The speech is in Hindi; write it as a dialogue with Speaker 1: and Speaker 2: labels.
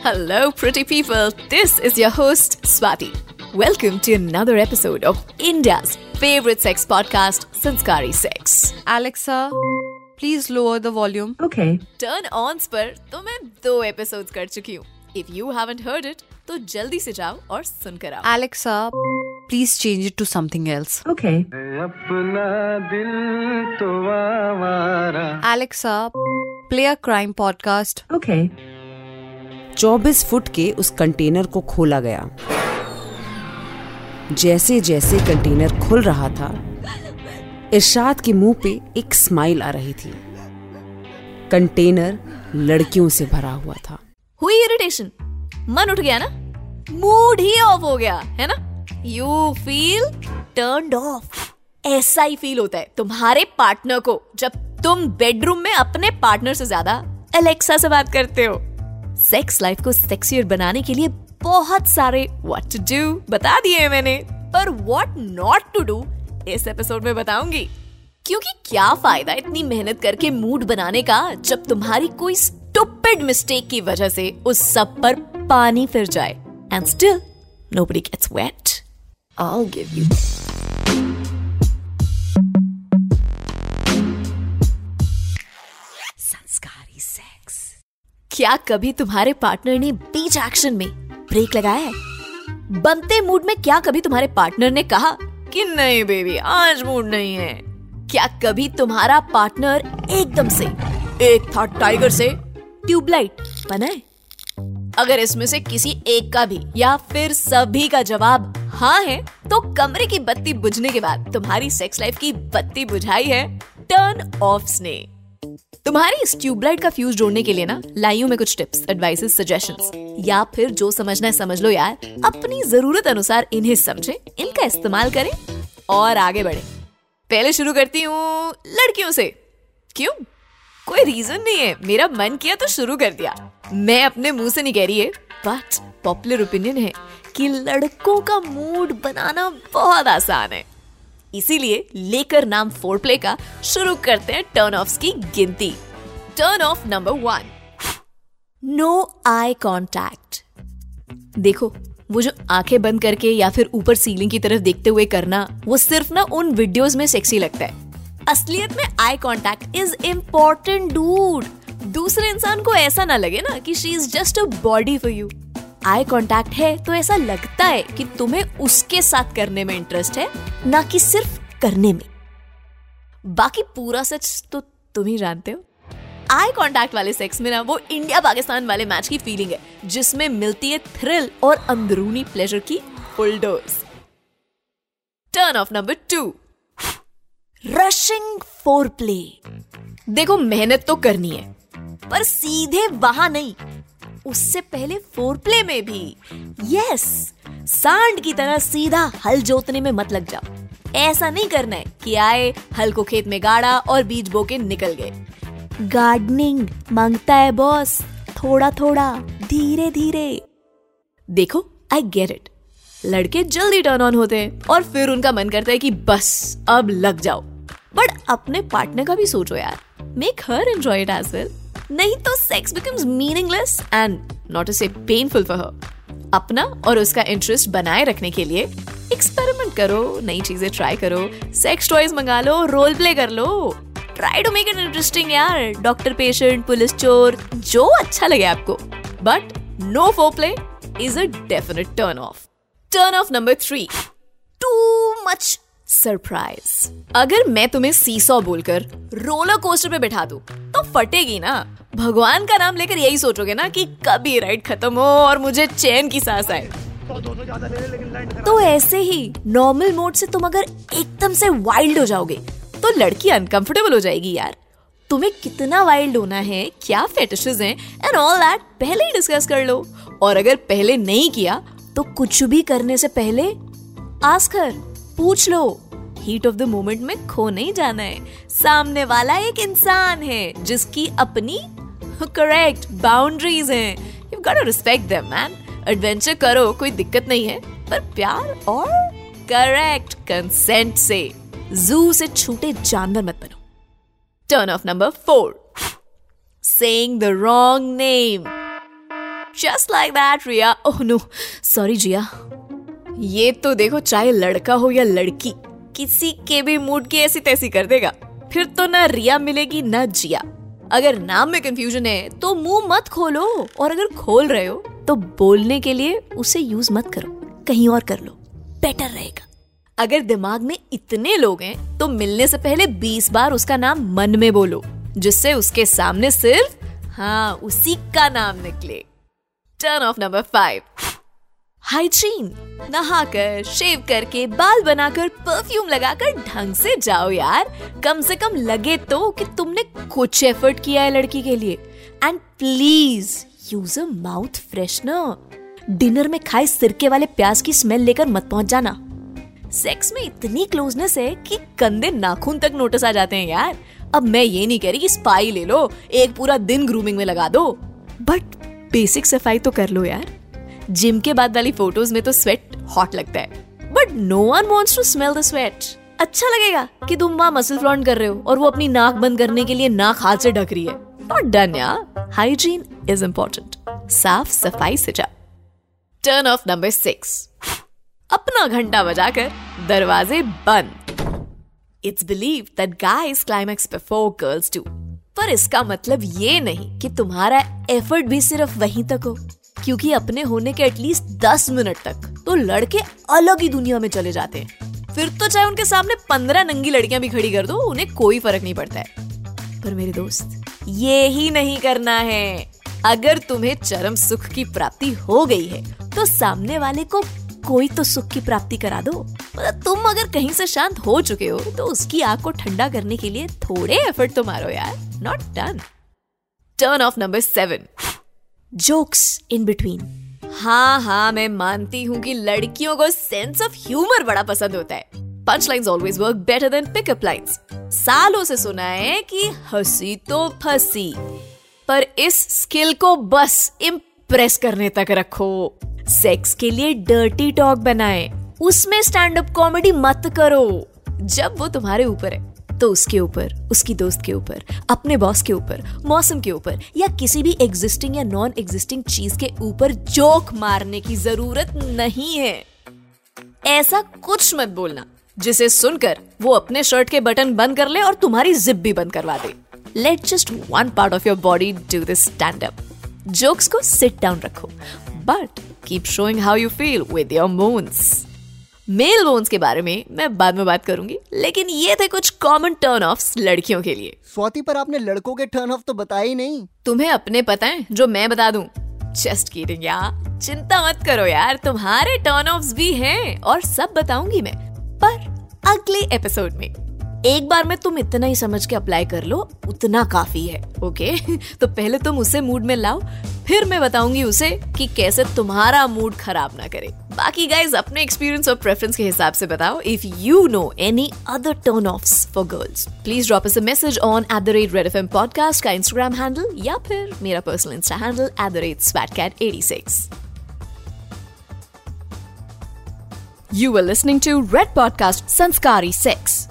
Speaker 1: Hello, pretty people. This is your host, Swati. Welcome to another episode of India's favorite sex podcast, Sanskari Sex.
Speaker 2: Alexa, please lower the volume.
Speaker 3: Okay.
Speaker 1: Turn ons पर तो मैं दो episodes कर चुकी हूँ. If you haven't heard it, तो जल्दी से जाओ और सुनकर आओ.
Speaker 2: Alexa, please change it to something else.
Speaker 3: Okay.
Speaker 4: अपना दिल तो आवारा
Speaker 2: Alexa, play a crime podcast.
Speaker 3: Okay.
Speaker 5: 24 foot के उस कंटेनर को खोला गया। जैसे जैसे कंटेनर खुल रहा था, इरशाद के मुँह पे एक स्माइल आ रही थी। कंटेनर लड़कियों से भरा हुआ था।
Speaker 1: हुई इरिटेशन? मन उठ गया ना? मूड ही ऑफ़ हो गया, है ना? यू फील टर्न ऑफ़ ऐसा ही फील होता है तुम्हारे पार्टनर को, जब तुम बेडरूम में अपने पार्टनर से ज़्यादा अलेक्सा से बात करते हो। सेक्स लाइफ को सेक्सियर बनाने के लिए बहुत सारे व्हाट टू डू बता दिए मैंने। पर व्हाट नॉट टू डू इस एपिसोड में बताऊँगी। क्योंकि क्या फ़ायदा इतनी मेहनत करके मूड बनाने का जब तुम्हारी कोई स्टूपिड मिस्टेक की वजह से उस सब पर पानी फिर जाए। And still nobody gets wet. I'll give you क्या कभी तुम्हारे पार्टनर ने बीच एक्शन में ब्रेक लगाया है? बनते मूड में क्या कभी तुम्हारे पार्टनर ने कहा कि नहीं बेबी आज मूड नहीं है? क्या कभी तुम्हारा पार्टनर एकदम से, एक था टाइगर से ट्यूबलाइट बनाए अगर इसमें से किसी एक का भी या फिर सभी का जवाब हाँ है तो कमरे की बत्ती बुझने के बाद तुम्हारी सेक्स लाइफ की बत्ती बुझाई है टर्न ऑफ़ ने तुम्हारी इस ट्यूबलाइट का फ्यूज जोड़ने के लिए ना, लाइयों में कुछ टिप्स एडवाइसेस सजेशंस या फिर जो समझना है समझ लो यार, अपनी ज़रूरत अनुसार इन्हें समझे, इनका इस्तेमाल करें, और आगे बढ़े। पहले शुरू करती हूँ लड़कियों से। क्यों? कोई रीजन नहीं है। मेरा मन किया तो शुरू कर दिया। मैं अपने मुँह से नहीं कह रही है बट पॉपुलर ओपिनियन है कि लड़कों का मूड बनाना बहुत आसान है। इसीलिए लेकर नाम फोर प्ले का शुरू करते हैं टर्न ऑफ़ की गिनती। Turn off number one no eye contact देखो, वो जो आँखें बंद करके या फिर ऊपर सीलिंग की तरफ़ देखते हुए करना, वो सिर्फ़ ना उन वीडियोस में सेक्सी लगता है। असलियत में eye contact is important dude दूसरे इंसान को ऐसा ना लगे ना कि she is just a body for you eye contact है तो ऐसा लगता है कि तुम्हें उसके साथ करने में इंटरेस्ट है। ना कि सिर्फ़ करने में। बाकी पूरा सच तो तुम ही जानते हो। आई कांटेक्ट वाले सेक्स में ना, वो इंडिया पाकिस्तान वाले मैच की फीलिंग है, जिसमें मिलती है थ्रिल और अंदरूनी प्लेजर की full dose turn off number two rushing foreplay देखो, मेहनत तो करनी है, पर सीधे वहाँ नहीं। उससे पहले फोर प्ले में भी। यस सांड की तरह सीधा हल जोतने में मत लग जाओ। ऐसा नहीं करना है कि आए, हल को खेत में गाड़ा और बीज बो के निकल गए। गार्डनिंग माँगता है बॉस थोड़ा थोड़ा धीरे धीरे देखो आई गेट इट लड़के जल्दी टर्न ऑन होते हैं और फिर उनका मन करता है कि बस, अब लग जाओ। बट अपने पार्टनर का भी सोचो यार। Make her enjoy it as well नहीं तो sex becomes meaningless and not to say painful for her अपना और उसका इंटरेस्ट बनाए रखने के लिए एक्सपेरिमेंट करो, नई चीज़ें ट्राई करो सेक्स टॉयज मंगा लो रोल प्ले कर लो। Try to make it interesting यार डॉक्टर पेशेंट पुलिस चोर, जो अच्छा लगे आपको। But no foreplay is a definite turn off turn off number three too much surprise अगर मैं तुम्हें सीसॉ बोलकर रोलर कोस्टर पे बैठा दूँ तो फटेगी ना। भगवान का नाम लेकर यही सोचोगे ना कि कभी राइड खत्म हो और मुझे चैन की सांस आए। तो ऐसे ही नॉर्मल मोड से तुम अगर एकदम से वाइल्ड हो जाओगे तो लड़की अनकंफर्टेबल हो जाएगी यार। तुम्हें कितना वाइल्ड होना है, क्या फेटिशेस हैं एंड ऑल दैट पहले ही डिस्कस कर लो। और अगर पहले नहीं किया तो कुछ भी करने से पहले आस्क हर पूछ लो। हीट ऑफ़ द मोमेंट में खो नहीं जाना है। सामने वाला एक इंसान है, जिसकी अपनी करेक्ट बाउंड्रीज हैं। You got to respect them man adventure करो, कोई दिक्कत नहीं है। पर प्यार और करेक्ट कंसेंट से जू से छूटे जानवर मत बनो। Turn off number four saying the wrong name. Just like that Riya oh no sorry Jiya ये तो देखो चाहे लड़का हो या लड़की, किसी के भी मूड की ऐसी तैसी कर देगा। फिर तो ना रिया मिलेगी, ना जिया। अगर नाम में कंफ्यूजन है तो मुँह मत खोलो। और अगर खोल रहे हो तो बोलने के लिए उसे यूज़ मत करो। कहीं और कर लो। बेटर रहेगा। अगर दिमाग में इतने लोग हैं तो मिलने से पहले 20 बार उसका नाम मन में बोलो, जिससे उसके सामने सिर्फ़ हाँ उसी का नाम निकले। Turn off number five hygiene नहाकर, शेव करके, बाल बनाकर परफ्यूम लगाकर ढंग से जाओ यार। कम से कम लगे तो कि तुमने कुछ एफर्ट किया है लड़की के लिए। And please use a mouth freshener dinner में खाए सिरके वाले प्याज की स्मेल लेकर मत पहुँच जाना। सेक्स में इतनी क्लोजनेस है कि कंधे नाखून तक नोटिस आ जाते हैं यार। अब मैं ये नहीं कह रही कि स्पाई ले लो, एक पूरा दिन ग्रूमिंग में लगा दो। बट बेसिक सफ़ाई तो कर लो यार। जिम के बाद वाली फ़ोटोज़ में तो स्वेट हॉट लगता है। But no one wants to smell the sweat अच्छा लगेगा कि तुम वहाँ मसल फ्लॉन्ट कर रहे हो और वो अपनी नाक बंद करने के लिए नाक हाथ से ढक रही है। नॉट डन या हाइजीन इज़ इंपॉर्टेंट साफ़ सफ़ाई से जा। टर्न ऑफ़ नंबर सिक्स अपना घंटा बजाकर दरवाजे बंद। It's believe that guys climax before girls do पर इसका मतलब ये नहीं कि तुम्हारा एफर्ट भी सिर्फ़ वहीं तक हो। क्योंकि अपने होने के एटलीस्ट दस मिनट तक तो लड़के अलग ही दुनिया में चले जाते हैं। फिर तो चाहे उनके सामने पंद्रह नंगी लड़कियाँ भी खड़ी कर दो, उन्हें कोई फ़र्क नहीं पड़ता है। पर मेरे दोस्त, ये ही नहीं करना है। अगर तुम्हें चरम सुख की प्राप्ति हो गई है तो सामने वाले को कोई तो सुख की प्राप्ति करा दो। तुम अगर कहीं से शांत हो चुके हो तो उसकी आग को ठंडा करने के लिए थोड़े एफर्ट तो मारो यार। Not done turn off number seven jokes in between. हाँ हाँ मैं मानती हूँ कि लड़कियों को सेंस ऑफ़ ह्यूमर बड़ा पसंद होता है। Punch lines always work better than pickup lines सालों से सुना है कि हँसी तो फंसी, पर इस स्किल को बस इम्प्रेस करने तक रखो। सेक्स के लिए डर्टी टॉक बनाए। उसमें स्टैंड अप कॉमेडी मत करो। जब वो तुम्हारे ऊपर है। तो उसके ऊपर, उसकी दोस्त के ऊपर, अपने बॉस के ऊपर, मौसम के ऊपर, या किसी भी एग्जिस्टिंग या नॉन एग्जिस्टिंग चीज़ के ऊपर जोक मारने की ज़रूरत नहीं है। ऐसा कुछ मत बोलना, जिसे सुनकर वो अपने शर्ट के बटन बंद कर ले और तुम्हारी जिप भी बंद करवा दे। Let just one part of your body do this stand up jokes को सिट डाउन रखो but keep showing how you feel with your moans male bones के बारे में मैं बाद में बात करूँगी लेकिन ये थे कुछ कॉमन टर्न ऑफ़ लड़कियों के लिए।
Speaker 3: स्वाति पर आपने लड़कों के टर्न ऑफ़ तो बताया ही नहीं।
Speaker 1: तुम्हें अपने पता है जो मैं बता दूँ? जस्ट किडिंग यार। चिंता मत करो यार तुम्हारे टर्न ऑफ़ भी हैं और सब बताऊँगी मैं। पर अगले एपिसोड में। एक बार में तुम इतना ही समझ के अप्लाई कर लो, उतना काफ़ी है ओके तो पहले तुम उसे मूड में लाओ, फिर मैं बताऊँगी उसे कि कैसे तुम्हारा मूड खराब ना करे। बाकी गाइज़ अपने एक्सपीरियंस और प्रेफरेंस के हिसाब से बताओ। If you know any other turn off for girls please drop a message on at the rate red F M podcast का इंस्टाग्राम हैंडल या फिर मेरा personal insta handle at the rate swat cat eighty six You were listening to Red Podcast Sanskari 6.